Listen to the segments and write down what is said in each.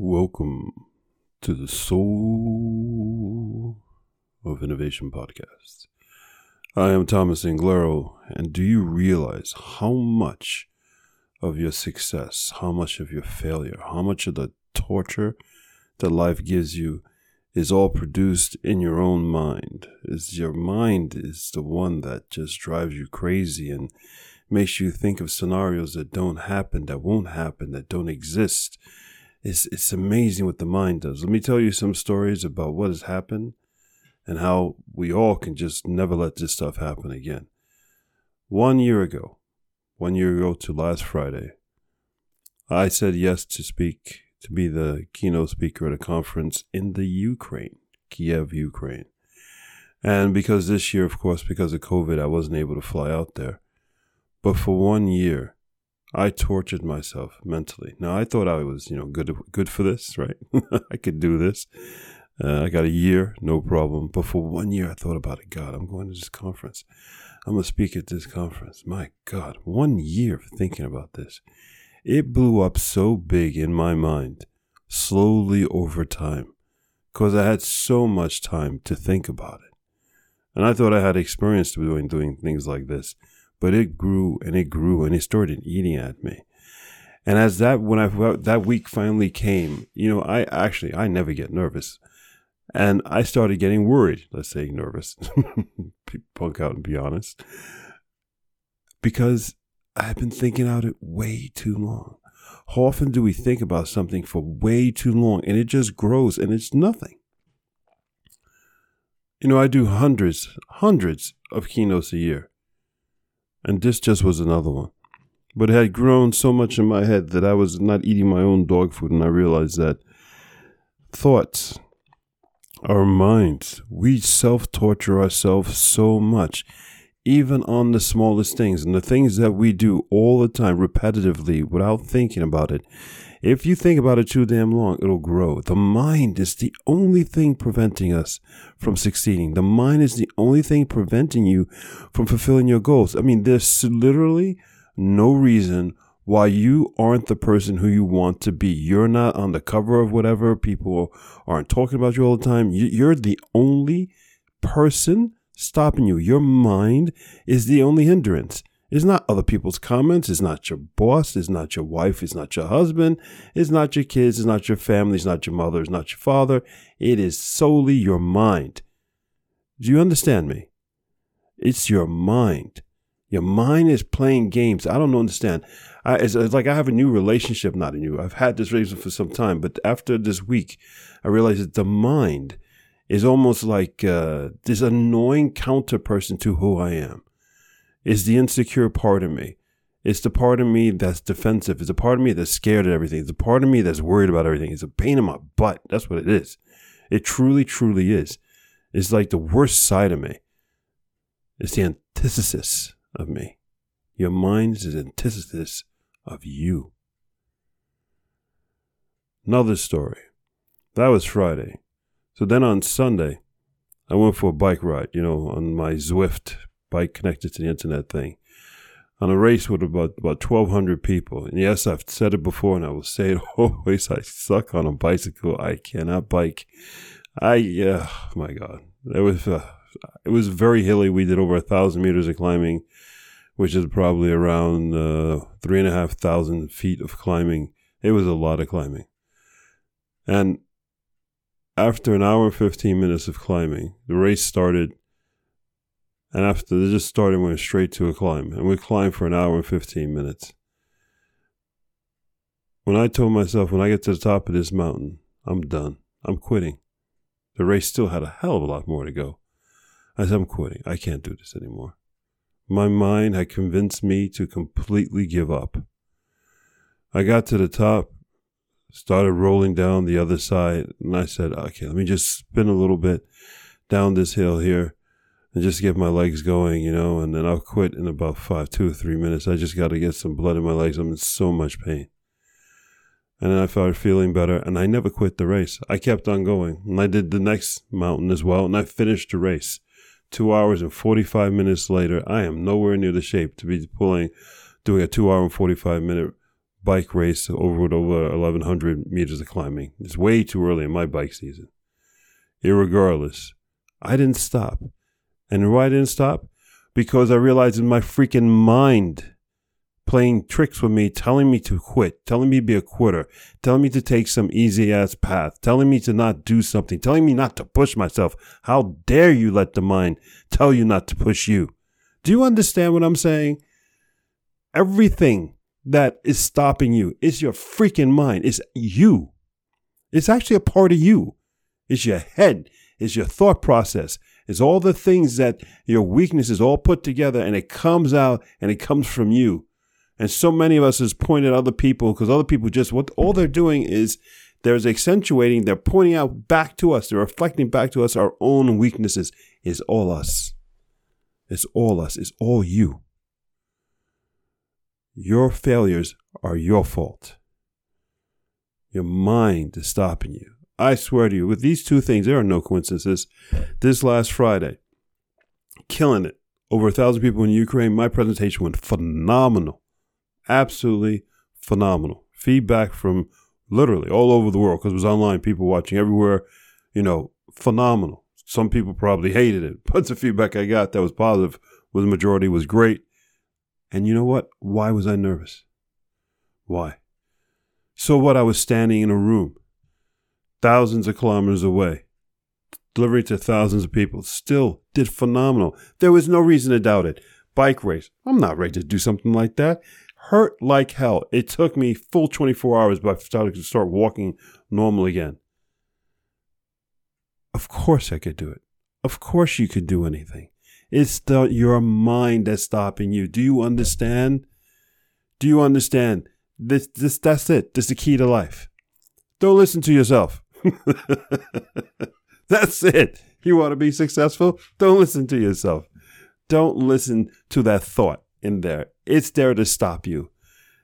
Welcome to the Soul of Innovation podcast. I am Thomas Anglero, and do you realize how much of your success, how much of your failure, how much of the torture that life gives you is all produced in your own mind? Is your mind is the one that just drives you crazy and makes you think of scenarios that don't happen, that won't happen, that don't exist it's it's amazing what the mind does. Let me tell you some stories about what has happened and how we all can just never let this stuff happen again. One year ago, one year ago to last Friday, I said yes to speak to be the keynote speaker at a conference in the Ukraine, Kiev, Ukraine. And because this year, of course, because of COVID, I wasn't able to fly out there. But for one year, I tortured myself mentally. Now I thought I was, you know, good good for this, right? I could do this. Uh, I got a year, no problem. But for one year, I thought about it. God, I'm going to this conference. I'm gonna speak at this conference. My God, one year of thinking about this. It blew up so big in my mind, slowly over time, because I had so much time to think about it, and I thought I had experience doing doing things like this but it grew and it grew and it started eating at me. And as that when I that week finally came, you know, I actually I never get nervous, and I started getting worried. Let's say nervous, punk out and be honest, because I've been thinking out it way too long. How often do we think about something for way too long and it just grows and it's nothing? You know, I do hundreds, hundreds of keynotes a year. And this just was another one. But it had grown so much in my head that I was not eating my own dog food, and I realized that thoughts, our minds, we self torture ourselves so much, even on the smallest things. And the things that we do all the time, repetitively, without thinking about it, if you think about it too damn long, it'll grow. The mind is the only thing preventing us from succeeding. The mind is the only thing preventing you from fulfilling your goals. I mean, there's literally no reason why you aren't the person who you want to be. You're not on the cover of whatever. People aren't talking about you all the time. You're the only person stopping you. Your mind is the only hindrance. It's not other people's comments. It's not your boss. It's not your wife. It's not your husband. It's not your kids. It's not your family. It's not your mother. It's not your father. It is solely your mind. Do you understand me? It's your mind. Your mind is playing games. I don't understand. I, it's, it's, like I have a new relationship, not a new. I've had this relationship for some time, but after this week, I realized that the mind is almost like uh, this annoying counter person to who I am is the insecure part of me. It's the part of me that's defensive. It's a part of me that's scared of everything. It's a part of me that's worried about everything. It's a pain in my butt. That's what it is. It truly, truly is. It's like the worst side of me. It's the antithesis of me. Your mind is the antithesis of you. Another story. That was Friday. So then on Sunday, I went for a bike ride, you know, on my Zwift bike connected to the internet thing. On a race with about about 1200 people and yes i've said it before and i will say it always i suck on a bicycle. I cannot bike. I yeah oh my god. It was uh, it was very hilly. We did over a thousand meters of climbing which is probably around uh, three and a half thousand feet of climbing. It was a lot of climbing. And after an hour and 15 minutes of climbing the race started and after they just started, went straight to a climb. And we climbed for an hour and 15 minutes. When I told myself, when I get to the top of this mountain, I'm done. I'm quitting. The race still had a hell of a lot more to go. I said, I'm quitting. I can't do this anymore. My mind had convinced me to completely give up. I got to the top, started rolling down the other side, and I said, okay, let me just spin a little bit down this hill here and just get my legs going, you know, and then I'll quit in about five, two or three minutes. I just got to get some blood in my legs. I'm in so much pain. And then I started feeling better, and I never quit the race. I kept on going, and I did the next mountain as well, and I finished the race. Two hours and 45 minutes later, I am nowhere near the shape to be pulling, doing a two hour and 45 minute bike race over over 1100 meters of climbing. It's way too early in my bike season. Irregardless, I didn't stop. And why I didn't stop? Because I realized in my freaking mind playing tricks with me, telling me to quit, telling me to be a quitter, telling me to take some easy ass path, telling me to not do something, telling me not to push myself. How dare you let the mind tell you not to push you? Do you understand what I'm saying? Everything that is stopping you is your freaking mind. It's you. It's actually a part of you. It's your head. It's your thought process. It's all the things that your weaknesses all put together and it comes out and it comes from you. And so many of us has pointed other people because other people just what all they're doing is there's accentuating, they're pointing out back to us, they're reflecting back to us our own weaknesses. It's all us. It's all us. It's all you. Your failures are your fault. Your mind is stopping you. I swear to you, with these two things, there are no coincidences. This last Friday, killing it. Over a thousand people in Ukraine. My presentation went phenomenal. Absolutely phenomenal. Feedback from literally all over the world because it was online, people watching everywhere. You know, phenomenal. Some people probably hated it, but the feedback I got that was positive was the majority was great. And you know what? Why was I nervous? Why? So what? I was standing in a room thousands of kilometers away, delivering to thousands of people. Still did phenomenal. There was no reason to doubt it. Bike race. I'm not ready to do something like that. Hurt like hell. It took me full 24 hours but I started to start walking normal again. Of course I could do it. Of course you could do anything. It's the, your mind that's stopping you. Do you understand? Do you understand? This, this, that's it. This is the key to life. Don't listen to yourself. That's it. You want to be successful? Don't listen to yourself. Don't listen to that thought in there. It's there to stop you.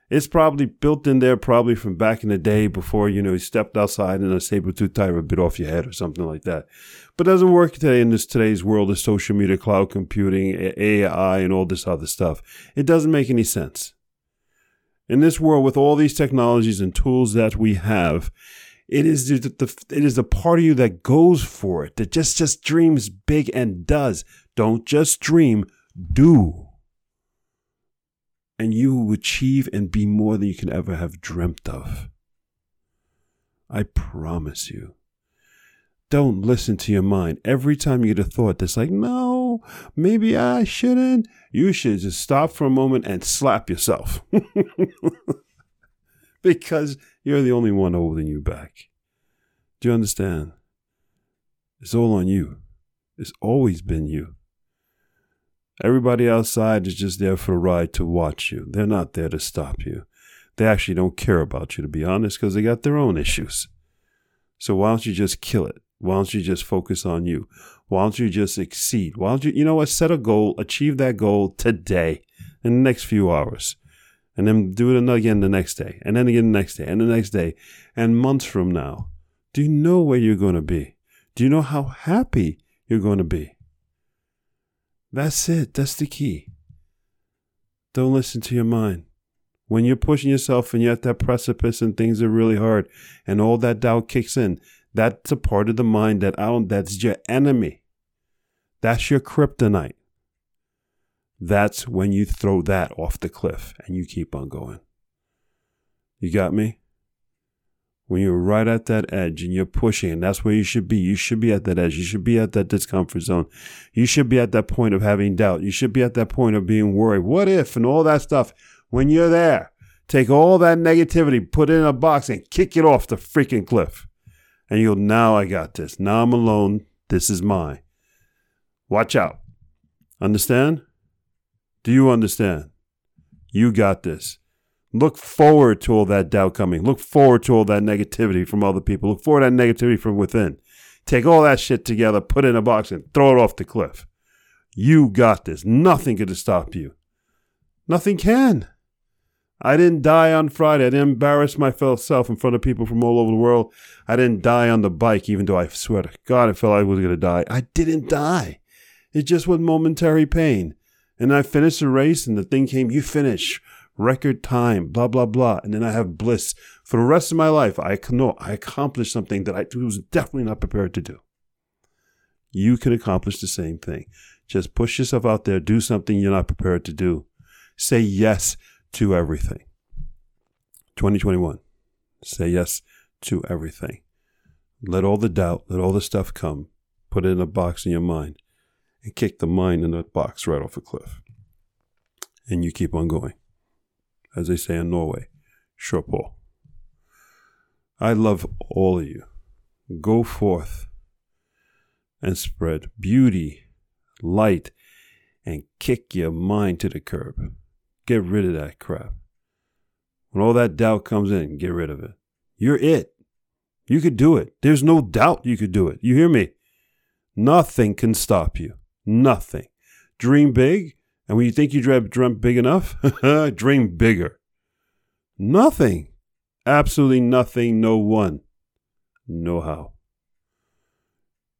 It's probably built in there, probably from back in the day before you know you stepped outside and a saber tooth tiger bit off your head or something like that. But it doesn't work today in this today's world of social media, cloud computing, AI, and all this other stuff. It doesn't make any sense. In this world, with all these technologies and tools that we have, it is the, the, it is the part of you that goes for it, that just just dreams big and does. Don't just dream, do. And you will achieve and be more than you can ever have dreamt of. I promise you. Don't listen to your mind. Every time you get a thought that's like, no, maybe I shouldn't, you should just stop for a moment and slap yourself. because you're the only one holding you back. Do you understand? It's all on you. It's always been you. Everybody outside is just there for a ride to watch you. They're not there to stop you. They actually don't care about you, to be honest, because they got their own issues. So why don't you just kill it? Why don't you just focus on you? Why don't you just exceed? Why don't you, you know what, set a goal, achieve that goal today in the next few hours and then do it again the next day, and then again the next day, and the next day, and months from now, do you know where you're going to be? Do you know how happy you're going to be? That's it. That's the key. Don't listen to your mind. When you're pushing yourself and you're at that precipice and things are really hard and all that doubt kicks in, that's a part of the mind that I don't, that's your enemy. That's your kryptonite that's when you throw that off the cliff and you keep on going. You got me? When you're right at that edge and you're pushing, and that's where you should be. You should be at that edge. You should be at that discomfort zone. You should be at that point of having doubt. You should be at that point of being worried. What if and all that stuff. When you're there, take all that negativity, put it in a box, and kick it off the freaking cliff. And you go, now I got this. Now I'm alone. This is mine. Watch out. Understand? Do you understand? You got this. Look forward to all that doubt coming. Look forward to all that negativity from other people. Look forward to that negativity from within. Take all that shit together, put it in a box, and throw it off the cliff. You got this. Nothing could stop you. Nothing can. I didn't die on Friday. I didn't embarrass myself in front of people from all over the world. I didn't die on the bike, even though I swear to God, I felt I was going to die. I didn't die. It just was momentary pain. And I finished the race, and the thing came, you finish. record time, blah, blah, blah. And then I have bliss for the rest of my life. I know I accomplished something that I was definitely not prepared to do. You can accomplish the same thing. Just push yourself out there, do something you're not prepared to do. Say yes to everything. 2021. Say yes to everything. Let all the doubt, let all the stuff come. Put it in a box in your mind and kick the mind in that box right off a cliff. And you keep on going. As they say in Norway, Sure I love all of you. Go forth and spread beauty, light, and kick your mind to the curb. Get rid of that crap. When all that doubt comes in, get rid of it. You're it. You could do it. There's no doubt you could do it. You hear me? Nothing can stop you. Nothing. Dream big, and when you think you dreamt big enough, dream bigger. Nothing. Absolutely nothing, no one, no how.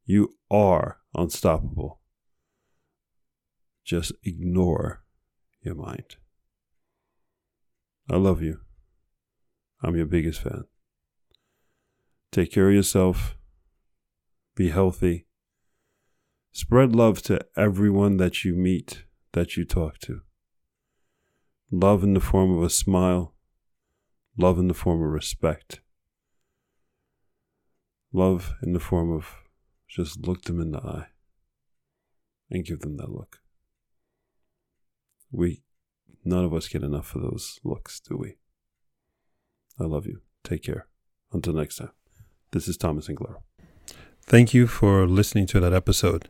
You are unstoppable. Just ignore your mind. I love you. I'm your biggest fan. Take care of yourself. Be healthy. Spread love to everyone that you meet, that you talk to. Love in the form of a smile. Love in the form of respect. Love in the form of just look them in the eye and give them that look. We, none of us get enough of those looks, do we? I love you. Take care. Until next time. This is Thomas Anglero. Thank you for listening to that episode.